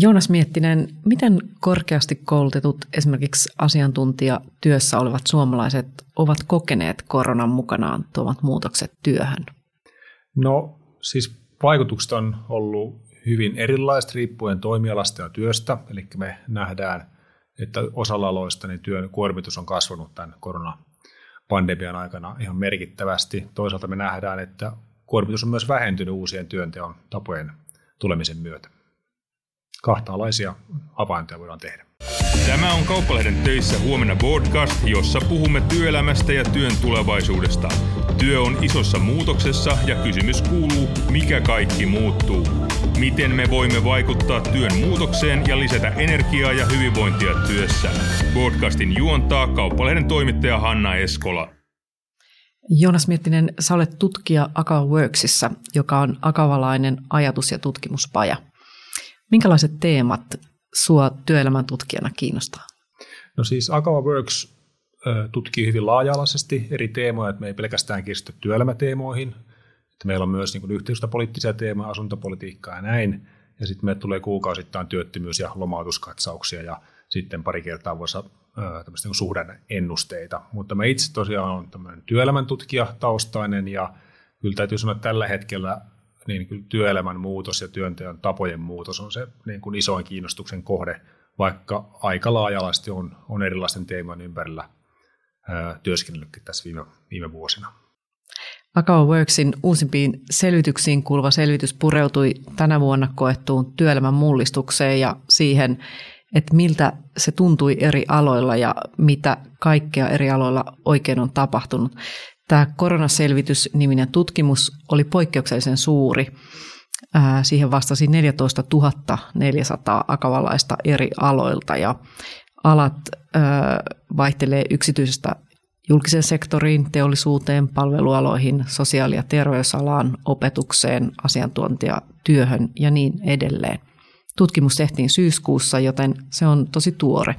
Joonas Miettinen, miten korkeasti koulutetut esimerkiksi asiantuntijatyössä olevat suomalaiset ovat kokeneet koronan mukanaan tuomat muutokset työhön? No siis vaikutukset on ollut hyvin erilaiset riippuen toimialasta ja työstä. Eli me nähdään, että osalla aloista niin työn kuormitus on kasvanut tämän koronapandemian aikana ihan merkittävästi. Toisaalta me nähdään, että kuormitus on myös vähentynyt uusien työnteon tapojen tulemisen myötä. Kahtaalaisia havaintoja voidaan tehdä. Tämä on Kauppalehden töissä huomenna podcast, jossa puhumme työelämästä ja työn tulevaisuudesta. Työ on isossa muutoksessa ja kysymys kuuluu, mikä kaikki muuttuu. Miten me voimme vaikuttaa työn muutokseen ja lisätä energiaa ja hyvinvointia työssä? Podcastin juontaa Kauppalehden toimittaja Hanna Eskola. Jonas Miettinen, sä olet tutkija Akava Worksissa, joka on akavalainen ajatus- ja tutkimuspaja. Minkälaiset teemat sua työelämän tutkijana kiinnostaa? No siis Akava Works tutkii hyvin laaja-alaisesti eri teemoja, että me ei pelkästään keskity työelämäteemoihin, että meillä on myös niin yhteiskuntapoliittisia teemoja, asuntopolitiikkaa ja näin, ja sitten meille tulee kuukausittain työttömyys- ja lomautuskatsauksia ja sitten pari kertaa vuossa tämmöistä niin suhdanne-ennusteita. Mutta mä itse tosiaan olen tämmöinen työelämän tutkija taustainen ja kyllä täytyy sanoa, että tällä hetkellä niin kyllä työelämän muutos ja työnteon tapojen muutos on se niin kuin isoin kiinnostuksen kohde, vaikka aika laajalaisesti on, on erilaisten teemojen ympärillä ää, työskennellytkin tässä viime, viime vuosina. Akao Worksin uusimpiin selvityksiin kuuluva selvitys pureutui tänä vuonna koettuun työelämän mullistukseen ja siihen, että miltä se tuntui eri aloilla ja mitä kaikkea eri aloilla oikein on tapahtunut. Tämä koronaselvitys-niminen tutkimus oli poikkeuksellisen suuri. Siihen vastasi 14 400 akavalaista eri aloilta ja alat vaihtelee yksityisestä julkisen sektoriin, teollisuuteen, palvelualoihin, sosiaali- ja terveysalaan, opetukseen, asiantuntijatyöhön ja niin edelleen. Tutkimus tehtiin syyskuussa, joten se on tosi tuore.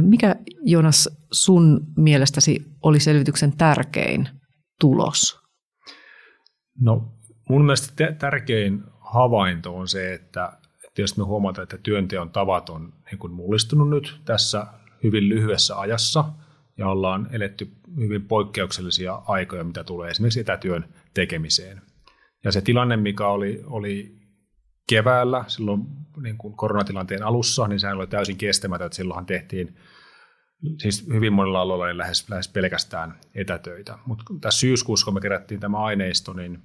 Mikä, Jonas, sun mielestäsi oli selvityksen tärkein tulos? No mun mielestä tärkein havainto on se, että tietysti me huomataan, että työnteon tavat on niin kuin mullistunut nyt tässä hyvin lyhyessä ajassa ja ollaan eletty hyvin poikkeuksellisia aikoja, mitä tulee esimerkiksi etätyön tekemiseen. Ja se tilanne, mikä oli, oli keväällä, silloin niin kuin koronatilanteen alussa, niin sehän oli täysin kestämätön, että silloinhan tehtiin siis hyvin monilla aloilla niin lähes, lähes pelkästään etätöitä. Mutta tässä syyskuussa, kun me kerättiin tämä aineisto, niin,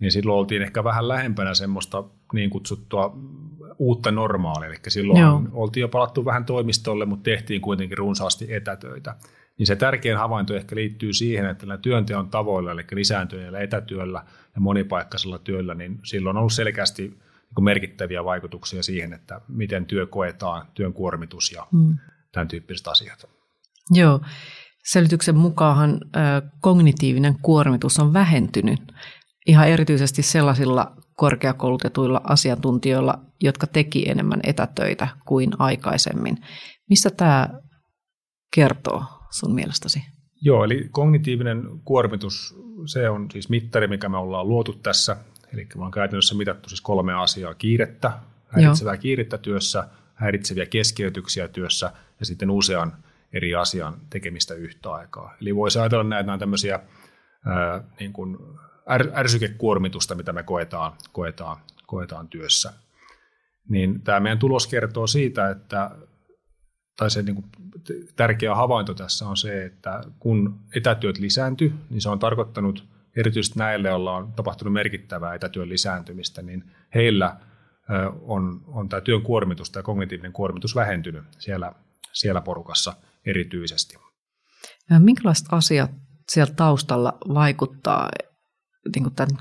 niin silloin oltiin ehkä vähän lähempänä semmoista niin kutsuttua uutta normaalia. Eli silloin Joo. oltiin jo palattu vähän toimistolle, mutta tehtiin kuitenkin runsaasti etätöitä. Niin se tärkein havainto ehkä liittyy siihen, että näillä työnteon tavoilla, eli lisääntyneellä etätyöllä ja monipaikkaisella työllä, niin silloin on ollut selkeästi niin merkittäviä vaikutuksia siihen, että miten työ koetaan, työn kuormitus ja mm. tämän tyyppiset asiat. Joo. Selvityksen mukaan kognitiivinen kuormitus on vähentynyt ihan erityisesti sellaisilla korkeakoulutetuilla asiantuntijoilla, jotka teki enemmän etätöitä kuin aikaisemmin. Mistä tämä kertoo sun mielestäsi? Joo, eli kognitiivinen kuormitus, se on siis mittari, mikä me ollaan luotu tässä Eli me on käytännössä mitattu siis kolme asiaa. Kiirettä, häiritsevää Joo. kiirettä työssä, häiritseviä keskeytyksiä työssä ja sitten usean eri asian tekemistä yhtä aikaa. Eli voisi ajatella näitä nämä tämmöisiä ää, niin kuin är, ärsykekuormitusta, mitä me koetaan, koetaan, koetaan työssä. Niin tämä meidän tulos kertoo siitä, että tai se niin kuin tärkeä havainto tässä on se, että kun etätyöt lisääntyy, niin se on tarkoittanut erityisesti näille, joilla on tapahtunut merkittävää etätyön lisääntymistä, niin heillä on, on tämä työn kuormitus tai kognitiivinen kuormitus vähentynyt siellä, siellä porukassa erityisesti. Minkälaiset asiat siellä taustalla vaikuttaa niin kuin tämän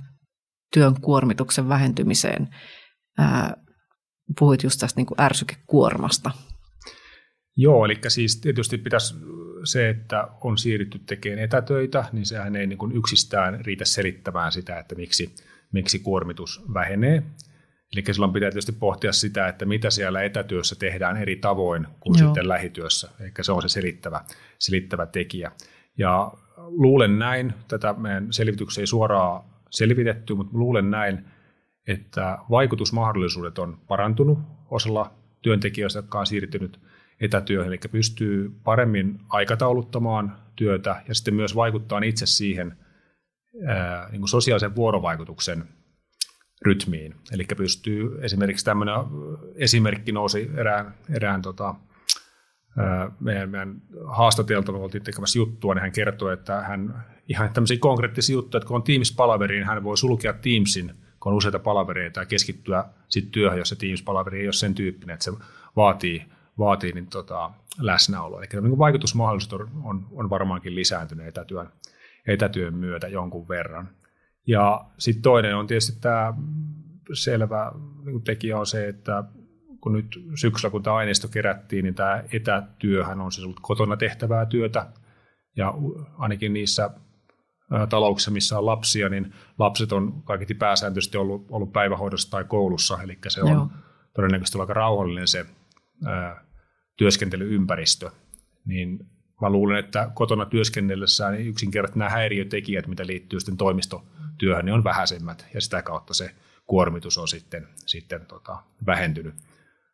työn kuormituksen vähentymiseen? puhuit just tästä niin kuin ärsykekuormasta. Joo, eli siis tietysti pitäisi se, että on siirrytty tekemään etätöitä, niin sehän ei niin kuin yksistään riitä selittämään sitä, että miksi, miksi kuormitus vähenee. Eli silloin pitää tietysti pohtia sitä, että mitä siellä etätyössä tehdään eri tavoin kuin Joo. sitten lähityössä. Eli se on se selittävä, selittävä tekijä. Ja luulen näin, tätä meidän selvityksessä ei suoraan selvitetty, mutta luulen näin, että vaikutusmahdollisuudet on parantunut osalla työntekijöistä, jotka on siirtynyt etätyöhön, eli pystyy paremmin aikatauluttamaan työtä ja sitten myös vaikuttaa itse siihen niin kuin sosiaalisen vuorovaikutuksen rytmiin. Eli pystyy esimerkiksi tämmöinen esimerkki nousi erään, erään tota, meidän, meidän haastateltuna oltiin tekemässä juttua, niin hän kertoi, että hän ihan tämmöisiä konkreettisia juttuja, että kun on Teams-palaveri, niin hän voi sulkea Teamsin, kun on useita palavereita ja keskittyä sitten työhön, jos se Teams-palaveri ei ole sen tyyppinen, että se vaatii, vaatii niin tota, läsnäoloa. Eli niin vaikutusmahdollisuudet on, on, on varmaankin lisääntynyt etätyön, etätyön myötä jonkun verran. Ja sitten toinen on tietysti tämä selvä niin tekijä on se, että kun nyt syksyllä, kun tämä aineisto kerättiin, niin tämä etätyöhän on siis ollut kotona tehtävää työtä, ja ainakin niissä talouksissa, missä on lapsia, niin lapset on kaiketi pääsääntöisesti ollut, ollut päivähoidossa tai koulussa, eli se on Joo. todennäköisesti aika rauhallinen se työskentelyympäristö. Niin mä luulen, että kotona työskennellessään niin yksinkertaisesti nämä häiriötekijät, mitä liittyy sitten toimistotyöhön, niin on vähäisemmät, ja sitä kautta se kuormitus on sitten, sitten tota, vähentynyt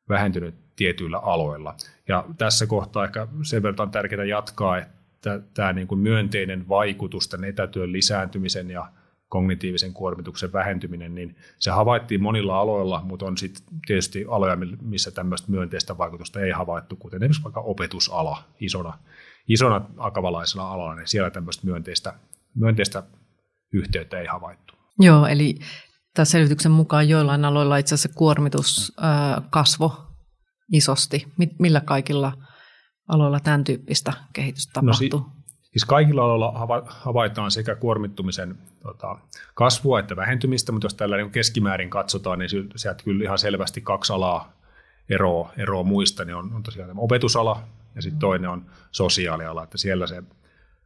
vähentynyt tietyillä aloilla. Ja tässä kohtaa ehkä sen verran on tärkeää jatkaa, että tämä niin kuin myönteinen vaikutus tämän etätyön lisääntymisen ja kognitiivisen kuormituksen vähentyminen, niin se havaittiin monilla aloilla, mutta on sitten tietysti aloja, missä tämmöistä myönteistä vaikutusta ei havaittu, kuten esimerkiksi vaikka opetusala isona, isona akavalaisena alana, niin siellä tämmöistä myönteistä, myönteistä yhteyttä ei havaittu. Joo, eli Tämän selvityksen mukaan joillain aloilla itse asiassa kuormitus kasvo isosti. Millä kaikilla aloilla tämän tyyppistä kehitystä tapahtuu? No, si- siis kaikilla aloilla hava- havaitaan sekä kuormittumisen tota, kasvua että vähentymistä, mutta jos tällä niin keskimäärin katsotaan, niin sieltä kyllä ihan selvästi kaksi alaa eroa, eroa muista, niin on, on tosiaan tämä opetusala ja sitten toinen on sosiaaliala, että siellä se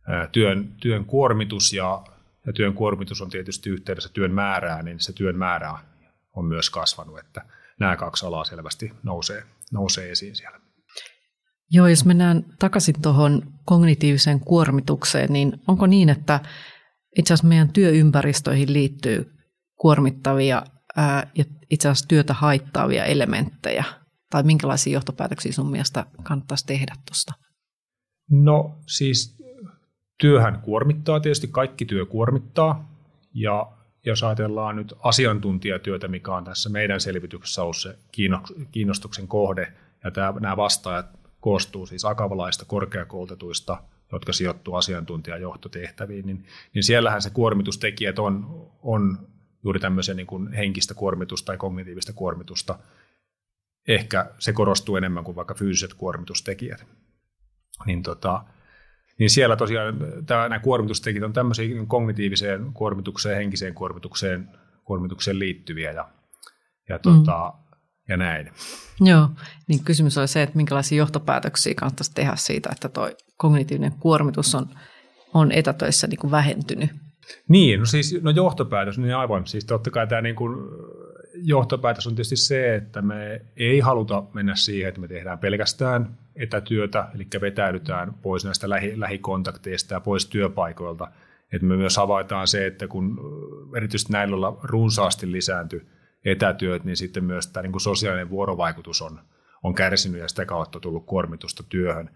ää, työn, työn kuormitus ja ja työn kuormitus on tietysti yhteydessä työn määrää, niin se työn määrä on myös kasvanut, että nämä kaksi alaa selvästi nousee, nousee esiin siellä. Joo, jos mennään takaisin tuohon kognitiiviseen kuormitukseen, niin onko niin, että itse asiassa meidän työympäristöihin liittyy kuormittavia ja itse asiassa työtä haittaavia elementtejä? Tai minkälaisia johtopäätöksiä sun mielestä kannattaisi tehdä tuosta? No siis työhän kuormittaa, tietysti kaikki työ kuormittaa, ja jos ajatellaan nyt asiantuntijatyötä, mikä on tässä meidän selvityksessä ollut se kiinnostuksen kohde, ja tämä, nämä vastaajat koostuu siis akavalaista korkeakoulutetuista, jotka sijoittuu asiantuntijajohtotehtäviin, niin, niin siellähän se kuormitustekijät on, on juuri tämmöisen niin kuin henkistä kuormitusta tai kognitiivista kuormitusta. Ehkä se korostuu enemmän kuin vaikka fyysiset kuormitustekijät. Niin tota, niin siellä tosiaan tämä, nämä kuormitustekijät on tämmöisiä niin kognitiiviseen kuormitukseen, henkiseen kuormitukseen, kuormitukseen liittyviä ja, ja, tuota, mm. ja näin. Joo, niin kysymys oli se, että minkälaisia johtopäätöksiä kannattaisi tehdä siitä, että tuo kognitiivinen kuormitus on, on etätöissä niin kuin vähentynyt. Niin, no siis no johtopäätös, niin aivan. Siis totta kai tämä niin kuin johtopäätös on tietysti se, että me ei haluta mennä siihen, että me tehdään pelkästään etätyötä, eli vetäydytään pois näistä lähi, lähikontakteista ja pois työpaikoilta. Että me myös havaitaan se, että kun erityisesti näillä runsaasti lisäänty etätyöt, niin sitten myös tämä niin kuin sosiaalinen vuorovaikutus on, on kärsinyt ja sitä kautta tullut kuormitusta työhön.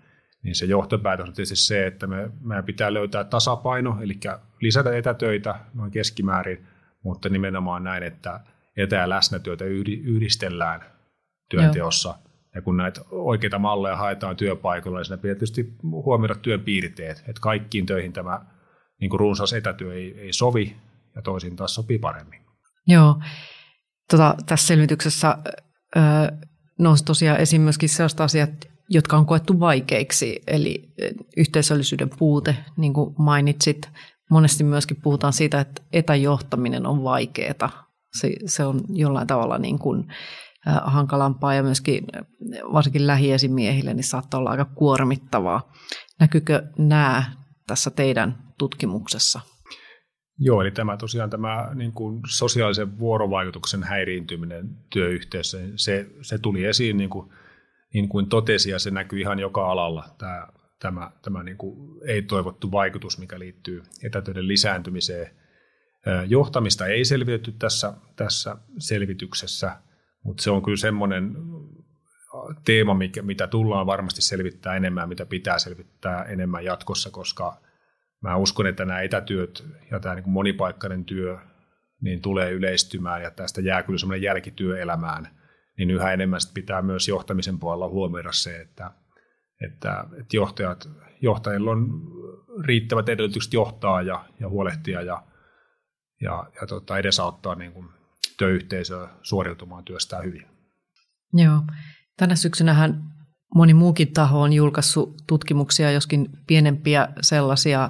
Niin se johtopäätös on tietysti se, että me, meidän pitää löytää tasapaino, eli lisätä etätöitä noin keskimäärin, mutta nimenomaan näin, että etä- ja läsnätyötä yhdistellään työnteossa. Joo. Ja kun näitä oikeita malleja haetaan työpaikoilla, niin siinä pitää tietysti huomioida työn piirteet, että kaikkiin töihin tämä niin kuin runsas etätyö ei, ei sovi ja toisiin taas sopii paremmin. Joo. Tota, tässä selvityksessä ö, nousi tosiaan esiin myöskin sellaiset asiat, jotka on koettu vaikeiksi, eli yhteisöllisyyden puute, niin kuin mainitsit. Monesti myöskin puhutaan siitä, että etäjohtaminen on vaikeaa se, se on jollain tavalla niin kuin, äh, hankalampaa ja myöskin varsinkin lähiesimiehille niin saattaa olla aika kuormittavaa. Näkyykö nämä tässä teidän tutkimuksessa? Joo, eli tämä tosiaan tämä niin kuin sosiaalisen vuorovaikutuksen häiriintyminen työyhteisössä, se, se tuli esiin niin kuin, niin kuin totesi ja se näkyy ihan joka alalla, tämä, tämä, tämä niin kuin ei-toivottu vaikutus, mikä liittyy etätöiden lisääntymiseen – Johtamista ei selvitetty tässä, tässä selvityksessä, mutta se on kyllä semmoinen teema, mikä, mitä tullaan varmasti selvittää enemmän, mitä pitää selvittää enemmän jatkossa, koska mä uskon, että nämä etätyöt ja tämä niin monipaikkainen työ niin tulee yleistymään ja tästä jää kyllä semmoinen jälkityöelämään, niin yhä enemmän pitää myös johtamisen puolella huomioida se, että, että, että johtajat, johtajilla on riittävät edellytykset johtaa ja, ja huolehtia ja, ja, ja tota, edesauttaa niin kuin työyhteisöä suoriutumaan työstään hyvin. Joo. Tänä syksynähän moni muukin taho on julkaissut tutkimuksia, joskin pienempiä sellaisia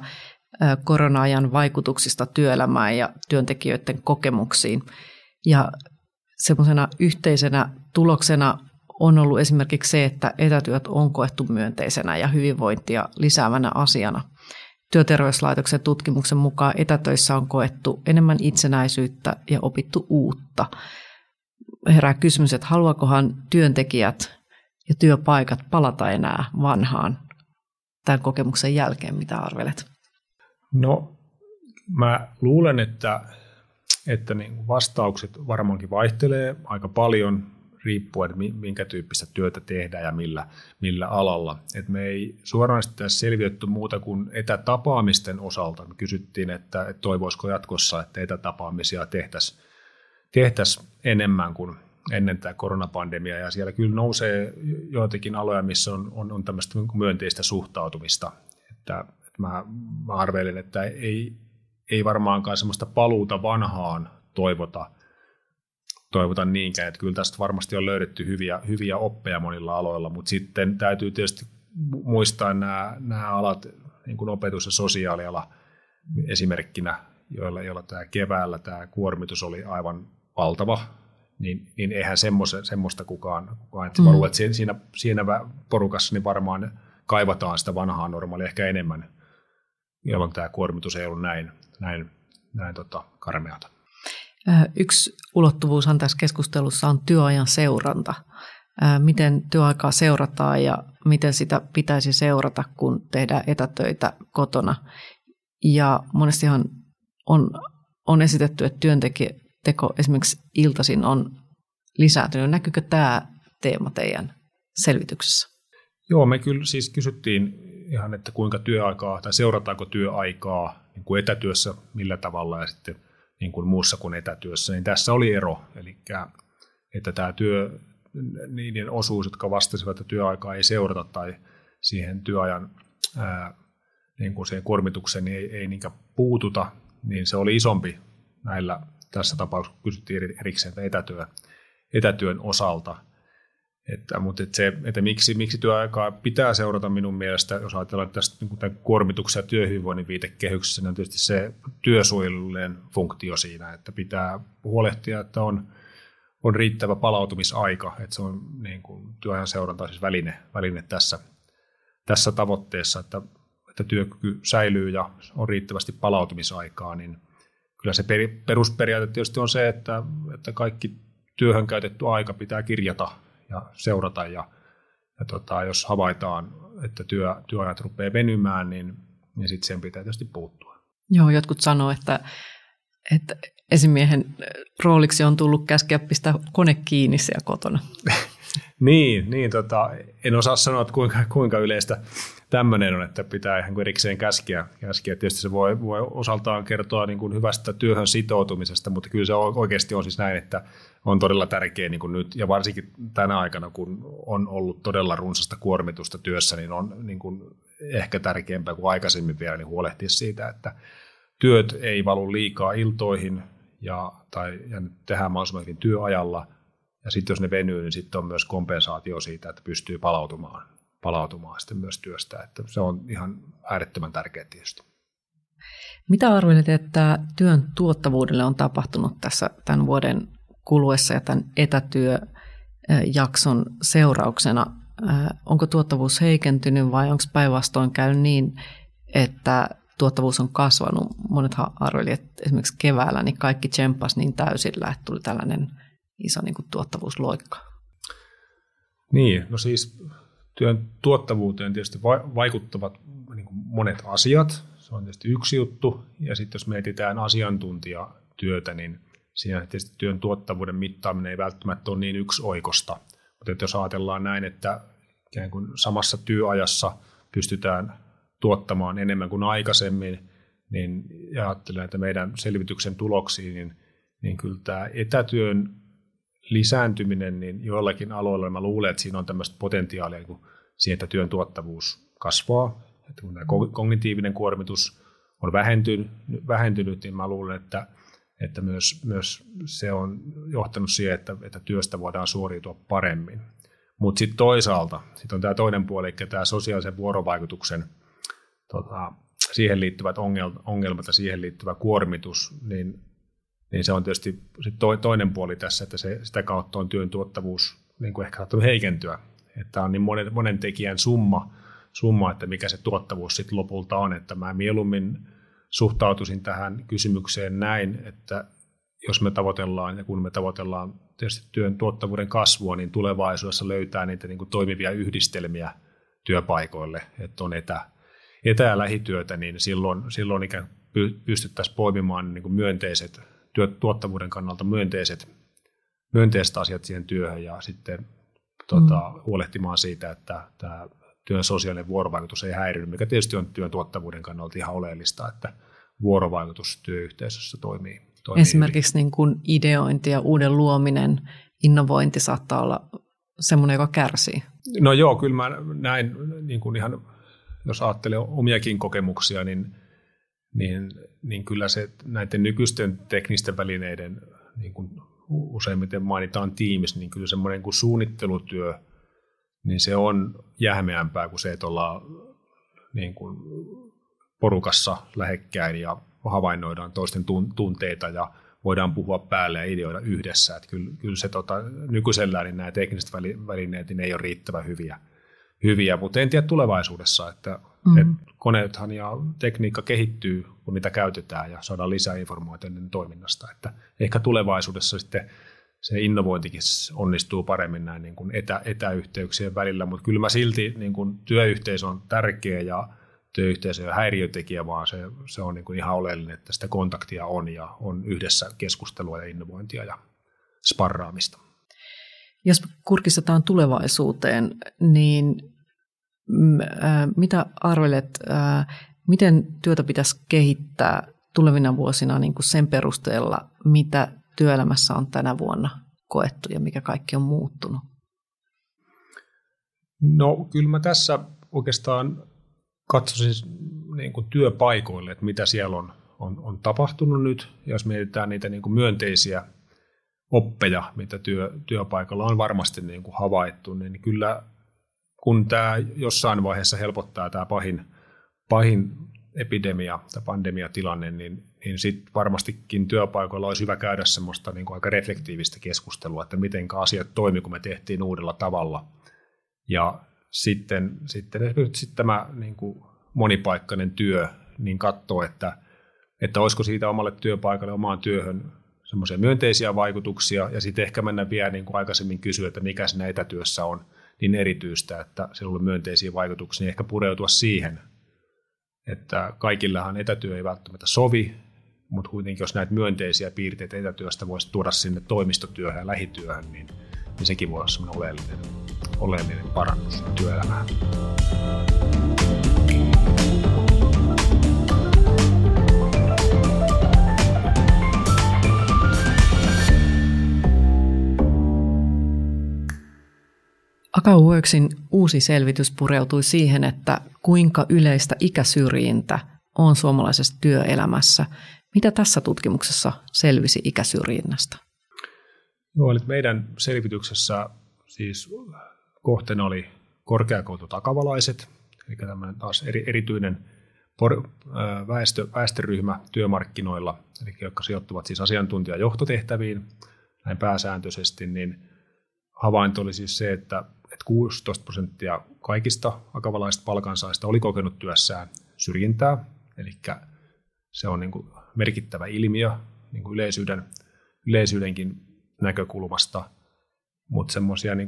korona-ajan vaikutuksista työelämään ja työntekijöiden kokemuksiin. Ja semmoisena yhteisenä tuloksena on ollut esimerkiksi se, että etätyöt on koettu myönteisenä ja hyvinvointia lisäävänä asiana. Työterveyslaitoksen tutkimuksen mukaan etätöissä on koettu enemmän itsenäisyyttä ja opittu uutta. Herää kysymys, että haluakohan työntekijät ja työpaikat palata enää vanhaan tämän kokemuksen jälkeen, mitä arvelet? No, mä luulen, että, että niin vastaukset varmaankin vaihtelee aika paljon riippuen, minkä tyyppistä työtä tehdään ja millä, millä alalla. Et me ei suoraan tässä selvitetty muuta kuin etätapaamisten osalta. Me kysyttiin, että, että toivoisiko jatkossa, että etätapaamisia tehtäisiin tehtäisi enemmän kuin ennen tämä koronapandemia, ja siellä kyllä nousee joitakin aloja, missä on, on, on tämmöistä myönteistä suhtautumista. Että, että mä, mä arvelen, että ei, ei varmaankaan semmoista paluuta vanhaan toivota, toivota niinkään, että kyllä tästä varmasti on löydetty hyviä, hyviä oppeja monilla aloilla, mutta sitten täytyy tietysti muistaa nämä, nämä alat, niin kuin opetus- ja sosiaaliala esimerkkinä, joilla, joilla tämä keväällä tämä kuormitus oli aivan valtava, niin, niin eihän semmoista, semmoista kukaan, kukaan että mm. mä luulen, että siinä, siinä porukassa niin varmaan kaivataan sitä vanhaa normaalia ehkä enemmän, jolloin tämä kuormitus ei ollut näin, näin, näin tota, karmeata. Yksi ulottuvuushan tässä keskustelussa on työajan seuranta. Miten työaikaa seurataan ja miten sitä pitäisi seurata, kun tehdään etätöitä kotona. Ja monestihan on, on esitetty, että työntekijä, teko esimerkiksi iltaisin on lisääntynyt. Näkyykö tämä teema teidän selvityksessä? Joo, me kyllä siis kysyttiin ihan, että kuinka työaikaa tai seurataanko työaikaa niin kuin etätyössä millä tavalla ja sitten niin kuin muussa kuin etätyössä, niin tässä oli ero. Eli että tämä työ, niiden osuus, jotka vastasivat, että työaikaa ei seurata tai siihen työajan ää, niin kuin siihen kuormitukseen niin ei, ei niinkään puututa, niin se oli isompi näillä tässä tapauksessa kysyttiin erikseen että etätyö, etätyön osalta. Että, mutta että se, että miksi, miksi työaikaa pitää seurata minun mielestä, jos ajatellaan tästä niin tämän kuormituksen ja työhyvinvoinnin viitekehyksessä, niin on tietysti se työsuojelullinen funktio siinä, että pitää huolehtia, että on, on riittävä palautumisaika, että se on niin kuin työajan seuranta siis väline, väline tässä, tässä tavoitteessa, että, että työkyky säilyy ja on riittävästi palautumisaikaa, niin kyllä se perusperiaate tietysti on se, että, että kaikki työhön käytetty aika pitää kirjata ja seurata ja, ja tota, jos havaitaan, että työ, työajat rupeaa venymään, niin, niin sitten sen pitää tietysti puuttua. Joo, jotkut sanoo, että, että esimiehen rooliksi on tullut käskeä pistää kone kiinni siellä kotona. niin, niin tota, en osaa sanoa, että kuinka, kuinka yleistä tämmöinen on, että pitää ihan erikseen käskeä. käskeä. Tietysti se voi, voi osaltaan kertoa niin kuin hyvästä työhön sitoutumisesta, mutta kyllä se oikeasti on siis näin, että on todella tärkeää niin kuin nyt, ja varsinkin tänä aikana, kun on ollut todella runsasta kuormitusta työssä, niin on niin kuin ehkä tärkeämpää kuin aikaisemmin vielä niin huolehtia siitä, että työt ei valu liikaa iltoihin ja, tai, ja tehdään mahdollisimman työajalla, ja sitten jos ne venyy, niin sitten on myös kompensaatio siitä, että pystyy palautumaan palautumaan sitten myös työstä. Että se on ihan äärettömän tärkeää tietysti. Mitä arvelet, että työn tuottavuudelle on tapahtunut tässä tämän vuoden kuluessa ja tämän etätyöjakson seurauksena? Onko tuottavuus heikentynyt vai onko päinvastoin käynyt niin, että tuottavuus on kasvanut? Monethan arvelivat, että esimerkiksi keväällä niin kaikki tsemppas niin täysillä, että tuli tällainen iso niin kuin tuottavuusloikka. Niin, no siis työn tuottavuuteen tietysti vaikuttavat niin monet asiat. se on tietysti yksi juttu. Ja sitten jos mietitään asiantuntijatyötä, niin siinä tietysti työn tuottavuuden mittaaminen ei välttämättä ole niin yksi oikosta. Mutta jos ajatellaan näin, että ikään kuin samassa työajassa pystytään tuottamaan enemmän kuin aikaisemmin, niin ja ajattelen, että meidän selvityksen tuloksiin, niin, niin kyllä tämä etätyön lisääntyminen, niin joillakin aloilla mä luulen, että siinä on tämmöistä potentiaalia niin siihen, että työn tuottavuus kasvaa. Että kun tämä kognitiivinen kuormitus on vähentynyt, vähentynyt niin mä luulen, että, että myös, myös se on johtanut siihen, että, että työstä voidaan suoriutua paremmin. Mutta sitten toisaalta sit on tämä toinen puoli, eli tämä sosiaalisen vuorovaikutuksen tota, siihen liittyvät ongelmat ja siihen liittyvä kuormitus, niin, niin se on tietysti sit toinen puoli tässä, että se, sitä kautta on työn tuottavuus niin kuin ehkä saattanut heikentyä. Että on niin monen, monen tekijän summa, summa, että mikä se tuottavuus sitten lopulta on. Että mä mieluummin suhtautuisin tähän kysymykseen näin, että jos me tavoitellaan ja kun me tavoitellaan tietysti työn tuottavuuden kasvua, niin tulevaisuudessa löytää niitä niin kuin toimivia yhdistelmiä työpaikoille, että on etä, etä- ja lähityötä, niin silloin, silloin ikään pystyttäisiin poimimaan niin kuin myönteiset, tuottavuuden kannalta myönteiset, myönteiset asiat siihen työhön ja sitten tota, mm. huolehtimaan siitä, että tämä työn sosiaalinen vuorovaikutus ei häirinyt, mikä tietysti on työn tuottavuuden kannalta ihan oleellista, että vuorovaikutus työyhteisössä toimii. toimii Esimerkiksi niin kuin ideointi ja uuden luominen, innovointi saattaa olla semmoinen, joka kärsii. No joo, kyllä mä näin niin kuin ihan, jos ajattelee omiakin kokemuksia, niin, niin, niin kyllä se näiden nykyisten teknisten välineiden, niin kuin useimmiten mainitaan Teams, niin kyllä semmoinen kuin suunnittelutyö – niin se on jähmeämpää kuin se, että ollaan niin kuin porukassa lähekkäin ja havainnoidaan toisten tunteita ja voidaan puhua päälle ja ideoida yhdessä. Että kyllä, kyllä se tota, nykyisellään niin nämä tekniset välineet niin ei ole riittävän hyviä, hyviä. mutta en tiedä tulevaisuudessa, että, mm. että koneethan ja tekniikka kehittyy, kun niitä käytetään ja saadaan lisää informaatiota toiminnasta. Että ehkä tulevaisuudessa sitten se innovointikin onnistuu paremmin näin niin kuin etä, etäyhteyksien välillä, mutta kyllä mä silti niin kuin työyhteisö on tärkeä ja työyhteisö on häiriötekijä, vaan se, se on niin kuin ihan oleellinen, että sitä kontaktia on ja on yhdessä keskustelua ja innovointia ja sparraamista. Jos kurkistetaan tulevaisuuteen, niin mitä arvelet, äh, miten työtä pitäisi kehittää tulevina vuosina niin kuin sen perusteella, mitä työelämässä on tänä vuonna koettu ja mikä kaikki on muuttunut? No kyllä mä tässä oikeastaan katsoisin niin kuin työpaikoille, että mitä siellä on, on, on tapahtunut nyt. Ja jos mietitään niitä niin kuin myönteisiä oppeja, mitä työ, työpaikalla on varmasti niin kuin havaittu, niin kyllä kun tämä jossain vaiheessa helpottaa tämä pahin, pahin epidemia tai pandemiatilanne, niin, niin sitten varmastikin työpaikoilla olisi hyvä käydä semmoista niin kuin aika reflektiivistä keskustelua, että miten asiat toimi, kun me tehtiin uudella tavalla. Ja sitten, sitten esimerkiksi tämä niin kuin monipaikkainen työ, niin katsoo, että, että olisiko siitä omalle työpaikalle, omaan työhön semmoisia myönteisiä vaikutuksia, ja sitten ehkä mennä vielä niin kuin aikaisemmin kysyä, että mikä siinä etätyössä on niin erityistä, että sillä on myönteisiä vaikutuksia, niin ehkä pureutua siihen että kaikillahan etätyö ei välttämättä sovi, mutta kuitenkin jos näitä myönteisiä piirteitä etätyöstä voisi tuoda sinne toimistotyöhön ja lähityöhön, niin, niin sekin voi olla sellainen oleellinen, oleellinen parannus työelämään. Akau Worksin uusi selvitys pureutui siihen, että kuinka yleistä ikäsyrjintä on suomalaisessa työelämässä. Mitä tässä tutkimuksessa selvisi ikäsyrjinnästä? Joo, eli meidän selvityksessä siis kohteena oli korkeakoulutut akavalaiset, eli tämmöinen taas eri, erityinen por, väestö, väestöryhmä työmarkkinoilla, eli jotka sijoittuvat siis asiantuntijajohtotehtäviin näin pääsääntöisesti, niin havainto oli siis se, että että 16 prosenttia kaikista akavalaisista palkansaajista oli kokenut työssään syrjintää, eli se on niin kuin merkittävä ilmiö niin kuin yleisyyden, yleisyydenkin näkökulmasta, mutta semmoisia niin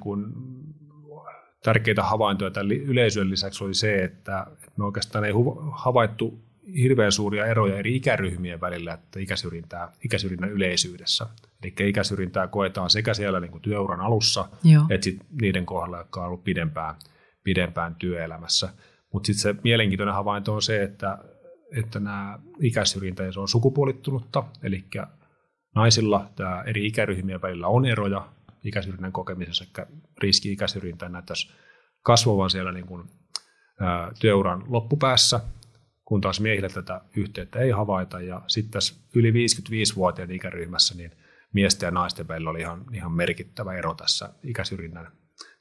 tärkeitä havaintoja tämän yleisön lisäksi oli se, että me oikeastaan ei havaittu hirveän suuria eroja eri ikäryhmien välillä, että ikäsyrjintää, ikäsyrjinnän yleisyydessä. Eli ikäsyrjintää koetaan sekä siellä niin kuin työuran alussa, Joo. että sit niiden kohdalla, jotka on ollut pidempään, pidempään työelämässä. Mutta sitten se mielenkiintoinen havainto on se, että, että nämä ikäsyrjintä se on sukupuolittunutta, eli naisilla tämä eri ikäryhmien välillä on eroja ikäsyrjinnän kokemisessa, eli riski ikäsyrjintään näyttäisi kasvavan siellä niin kuin, työuran loppupäässä, kun taas miehillä tätä yhteyttä ei havaita. Ja sitten tässä yli 55-vuotiaiden ikäryhmässä niin miesten ja naisten välillä oli ihan, ihan merkittävä ero tässä ikäsyrjinnän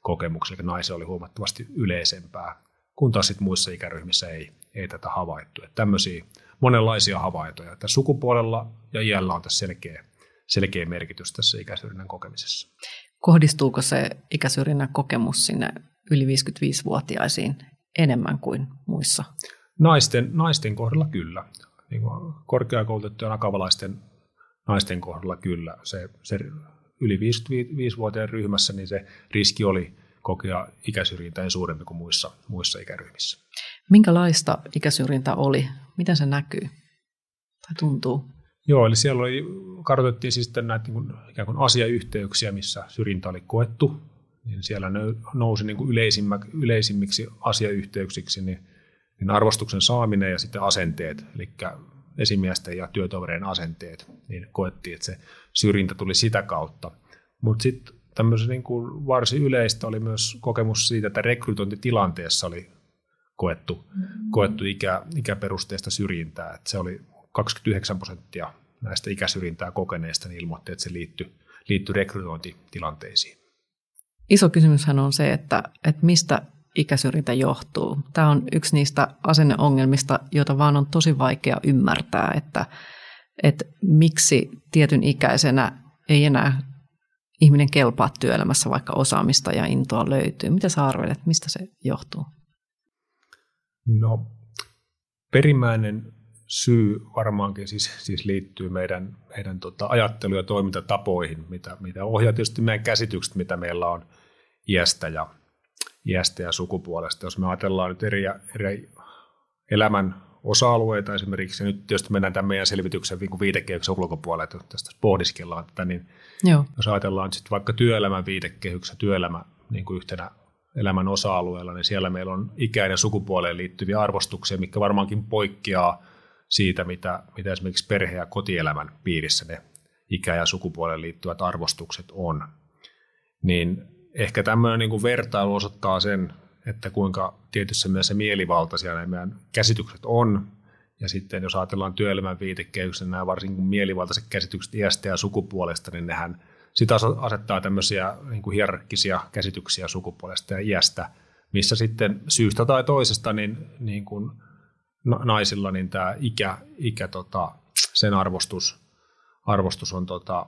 kokemuksessa, eli oli huomattavasti yleisempää, kun taas sitten muissa ikäryhmissä ei, ei tätä havaittu. Että tämmöisiä monenlaisia havaintoja. Että sukupuolella ja iällä on tässä selkeä, selkeä merkitys tässä ikäsyrjinnän kokemisessa. Kohdistuuko se ikäsyrjinnän kokemus sinne yli 55-vuotiaisiin enemmän kuin muissa? Naisten, naisten kohdalla kyllä. Niin korkeakoulutettujen akavalaisten naisten kohdalla kyllä. Se, se yli 55-vuotiaan ryhmässä niin se riski oli kokea ikäsyrjintää suurempi kuin muissa, muissa ikäryhmissä. Minkälaista ikäsyrjintä oli? Miten se näkyy tai tuntuu? Joo, eli siellä oli, kartoitettiin siis näitä niin kuin, ikään kuin asiayhteyksiä, missä syrjintä oli koettu. Niin siellä nousi niin kuin yleisimmiksi asiayhteyksiksi niin, niin arvostuksen saaminen ja sitten asenteet, eli esimiesten ja työtovereiden asenteet, niin koettiin, että se syrjintä tuli sitä kautta. Mutta sitten tämmöisen niin kuin varsin yleistä oli myös kokemus siitä, että rekrytointitilanteessa oli koettu, mm-hmm. koettu ikä, ikäperusteista syrjintää. Että se oli 29 prosenttia näistä ikäsyrjintää kokeneista niin ilmoitti, että se liittyi, liittyi rekrytointitilanteisiin. Iso kysymyshän on se, että, että mistä ikäsyrjintä johtuu. Tämä on yksi niistä asenneongelmista, joita vaan on tosi vaikea ymmärtää, että, että miksi tietyn ikäisenä ei enää ihminen kelpaa työelämässä, vaikka osaamista ja intoa löytyy. Mitä sä arvelet, mistä se johtuu? No, perimmäinen syy varmaankin siis, siis liittyy meidän, meidän tota ajattelu- ja toimintatapoihin, mitä, mitä ohjaa tietysti meidän käsitykset, mitä meillä on iästä ja, iästä ja sukupuolesta. Jos me ajatellaan nyt eri, eri elämän osa-alueita esimerkiksi, ja nyt tietysti mennään tämän meidän selvityksen niin viitekehyksen ulkopuolelle, että tästä pohdiskellaan tätä, niin Joo. jos ajatellaan sitten vaikka työelämän viitekehyksessä, työelämä niin kuin yhtenä elämän osa-alueella, niin siellä meillä on ikäinen sukupuoleen liittyviä arvostuksia, mikä varmaankin poikkeaa siitä, mitä, mitä esimerkiksi perhe- ja kotielämän piirissä ne ikä- ja sukupuoleen liittyvät arvostukset on. Niin ehkä tämmöinen niin kuin vertailu osoittaa sen, että kuinka tietyssä mielessä mielivaltaisia nämä meidän käsitykset on. Ja sitten jos ajatellaan työelämän viitekehyksen, nämä varsinkin mielivaltaiset käsitykset iästä ja sukupuolesta, niin nehän sitä asettaa tämmöisiä niin kuin hierarkkisia käsityksiä sukupuolesta ja iästä, missä sitten syystä tai toisesta niin, niin kuin naisilla niin tämä ikä, ikä tota, sen arvostus, arvostus on tota,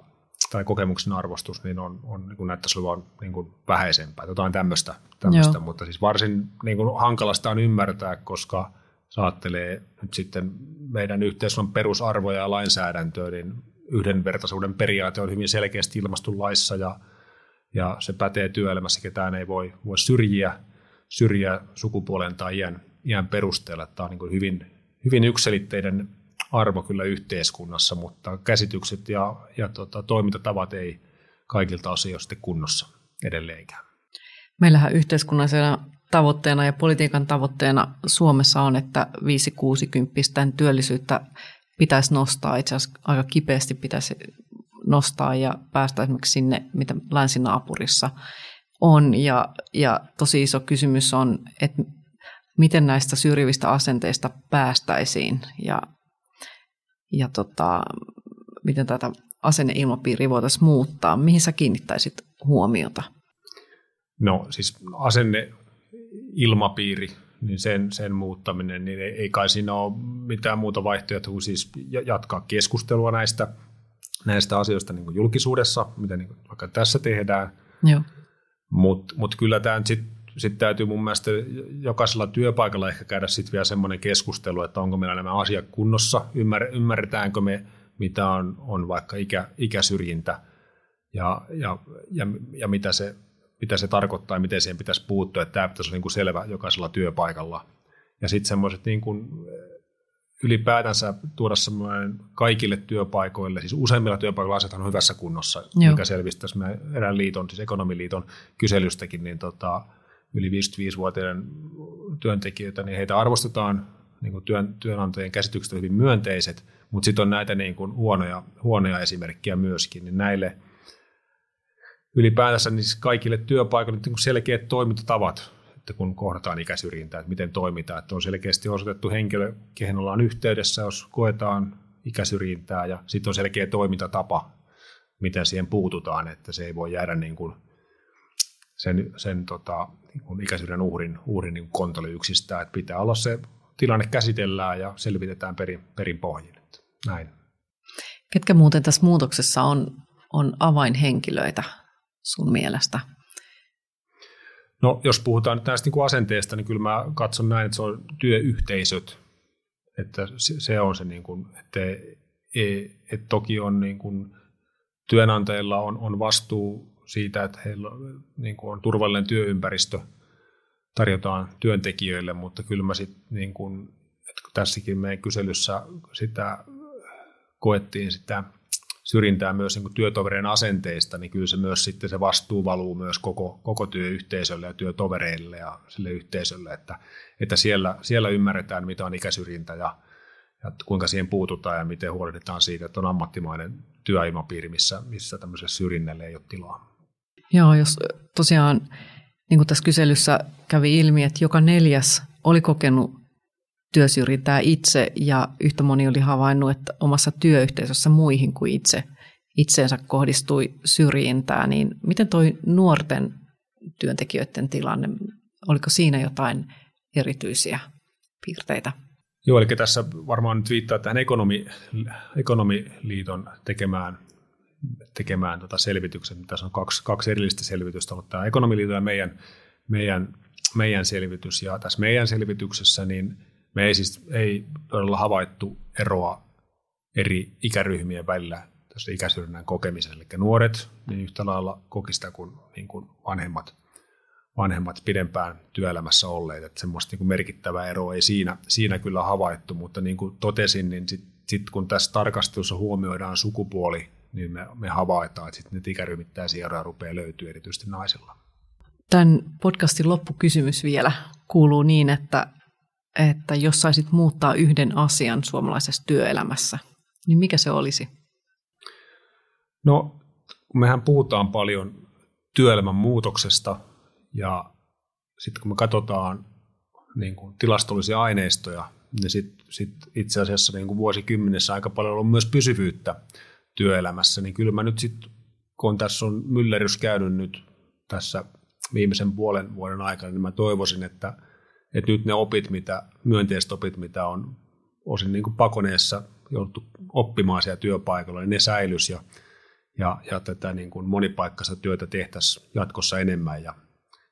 tai kokemuksen arvostus niin on, on niin kuin näyttäisi olevan niin kuin vähäisempää, jotain tämmöistä, tämmöistä. Mutta siis varsin niin kuin hankalasta on ymmärtää, koska saattelee nyt sitten meidän yhteiskunnan perusarvoja ja lainsäädäntöä, niin yhdenvertaisuuden periaate on hyvin selkeästi ilmastun laissa ja, ja se pätee työelämässä, ketään ei voi, voi syrjiä, syrjiä sukupuolen tai iän, iän perusteella. Tämä on niin hyvin, hyvin yksilitteinen arvo kyllä yhteiskunnassa, mutta käsitykset ja, ja tota, toimintatavat ei kaikilta osin ole kunnossa edelleenkään. Meillähän yhteiskunnallisena tavoitteena ja politiikan tavoitteena Suomessa on, että 5-60 työllisyyttä pitäisi nostaa, itse asiassa aika kipeästi pitäisi nostaa ja päästä esimerkiksi sinne, mitä länsinaapurissa on. Ja, ja tosi iso kysymys on, että miten näistä syrjivistä asenteista päästäisiin ja, ja tota, miten tätä asenneilmapiiriä voitaisiin muuttaa. Mihin sä kiinnittäisit huomiota? No siis asenneilmapiiri, niin sen, sen muuttaminen, niin ei, ei kai siinä ole mitään muuta vaihtoehtoa kuin siis jatkaa keskustelua näistä, näistä asioista niin kuin julkisuudessa, mitä niin kuin vaikka tässä tehdään. Mutta mut kyllä tämä sitten sitten täytyy mun mielestä jokaisella työpaikalla ehkä käydä sitten vielä semmoinen keskustelu, että onko meillä nämä asiat kunnossa, Ymmär, ymmärretäänkö me, mitä on, on vaikka ikä, ikäsyrjintä ja, ja, ja, ja mitä, se, mitä se tarkoittaa ja miten siihen pitäisi puuttua, että tämä pitäisi olla niin kuin selvä jokaisella työpaikalla. Ja sitten semmoiset niin kuin ylipäätänsä tuoda semmoinen kaikille työpaikoille, siis useimmilla työpaikoilla asiat on hyvässä kunnossa, Joo. mikä selvisi tässä erään liiton, siis ekonomiliiton kyselystäkin, niin tota, yli 55-vuotiaiden työntekijöitä, niin heitä arvostetaan niin kuin työn, työnantajien käsitykset hyvin myönteiset, mutta sitten on näitä niin kuin huonoja, huonoja esimerkkejä myöskin, niin näille ylipäätänsä niin siis kaikille työpaikoille niin selkeät toimintatavat, että kun kohdataan ikäsyrjintää, että miten toimitaan, että on selkeästi osoitettu henkilö, kehen ollaan yhteydessä, jos koetaan ikäsyrjintää ja sitten on selkeä toimintatapa, miten siihen puututaan, että se ei voi jäädä niin kuin sen, sen tota, niin kuin ikäsyrjän uhrin, uhrin niin kontolle yksistään, että pitää olla se tilanne käsitellään ja selvitetään perin, perin pohjin. Näin. Ketkä muuten tässä muutoksessa on, on avainhenkilöitä sun mielestä? No jos puhutaan nyt näistä niin kuin asenteesta, niin kyllä mä katson näin, että se on työyhteisöt. Että se on se, niin kuin, että, että toki on niin kuin, työnantajilla on, on vastuu siitä, että heillä niin kuin on turvallinen työympäristö, tarjotaan työntekijöille, mutta kyllä mä sitten niin kuin, että tässäkin meidän kyselyssä sitä koettiin sitä syrjintää myös niin työtovereen asenteista, niin kyllä se myös sitten se vastuu valuu myös koko, koko työyhteisölle ja työtovereille ja sille yhteisölle, että, että siellä, siellä ymmärretään, mitä on ikäsyrjintä ja, ja kuinka siihen puututaan ja miten huolehditaan siitä, että on ammattimainen työilmapiiri, missä, missä tämmöiselle syrjinnälle ei ole tilaa. Joo, jos tosiaan niin kuin tässä kyselyssä kävi ilmi, että joka neljäs oli kokenut työsyrjintää itse ja yhtä moni oli havainnut, että omassa työyhteisössä muihin kuin itse itseensä kohdistui syrjintää, niin miten toi nuorten työntekijöiden tilanne, oliko siinä jotain erityisiä piirteitä? Joo, eli tässä varmaan nyt viittaa tähän ekonomi, ekonomiliiton tekemään, tekemään tota selvityksen. Tässä on kaksi, kaksi erillistä selvitystä ollut tämä ekonomiliiton ja meidän, meidän, meidän selvitys. Ja tässä meidän selvityksessä niin me ei siis ei todella havaittu eroa eri ikäryhmien välillä tässä ikäsyrjinnän kokemisessa. Eli nuoret niin yhtä lailla koki sitä kuin, niin kuin vanhemmat, vanhemmat pidempään työelämässä olleet. Että semmoista niin kuin merkittävää eroa ei siinä, siinä kyllä havaittu, mutta niin kuin totesin, niin sitten sit kun tässä tarkastelussa huomioidaan sukupuoli, niin me, me havaitaan, että sitten ne ikäryhmittäisiä eroja rupeaa löytyä erityisesti naisilla. Tämän podcastin loppukysymys vielä kuuluu niin, että että jos saisit muuttaa yhden asian suomalaisessa työelämässä, niin mikä se olisi? No, mehän puhutaan paljon työelämän muutoksesta ja sitten kun me katsotaan niin kuin tilastollisia aineistoja, niin sitten sit itse asiassa niin kuin vuosikymmenessä aika paljon on myös pysyvyyttä työelämässä, niin kyllä mä nyt sitten, kun tässä on myllerys käynyt nyt tässä viimeisen puolen vuoden aikana, niin mä toivoisin, että – että nyt ne opit, mitä, myönteiset opit, mitä on osin niin kuin pakoneessa jouduttu oppimaan siellä työpaikalla, niin ne säilys ja, ja, ja tätä niin kuin monipaikkaista työtä tehtäisiin jatkossa enemmän ja,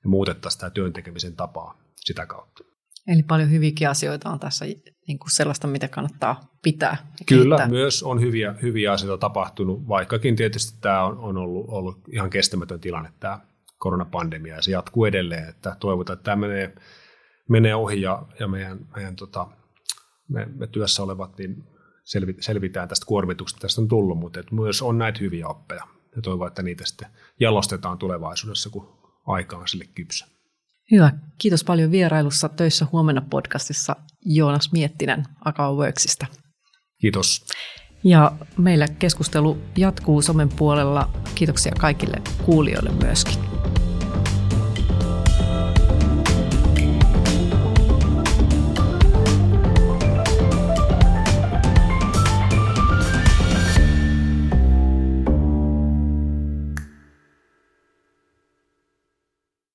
ja muutettaisiin tämä työn tekemisen tapaa sitä kautta. Eli paljon hyviäkin asioita on tässä niin kuin sellaista, mitä kannattaa pitää. Kyllä, kehittää. myös on hyviä, hyviä asioita tapahtunut, vaikkakin tietysti tämä on, on ollut, ollut ihan kestämätön tilanne, tämä koronapandemia, ja se jatkuu edelleen, että toivotaan, että tämä menee menee ohi ja, ja meidän, meidän tota, me, me, työssä olevat niin selvi, selvitään tästä kuormituksesta, tästä on tullut, mutta että myös on näitä hyviä oppeja ja toivon, että niitä sitten jalostetaan tulevaisuudessa, kun aika on sille kypsä. Hyvä. Kiitos paljon vierailussa Töissä huomenna podcastissa Joonas Miettinen Akao Worksista. Kiitos. Ja meillä keskustelu jatkuu somen puolella. Kiitoksia kaikille kuulijoille myöskin.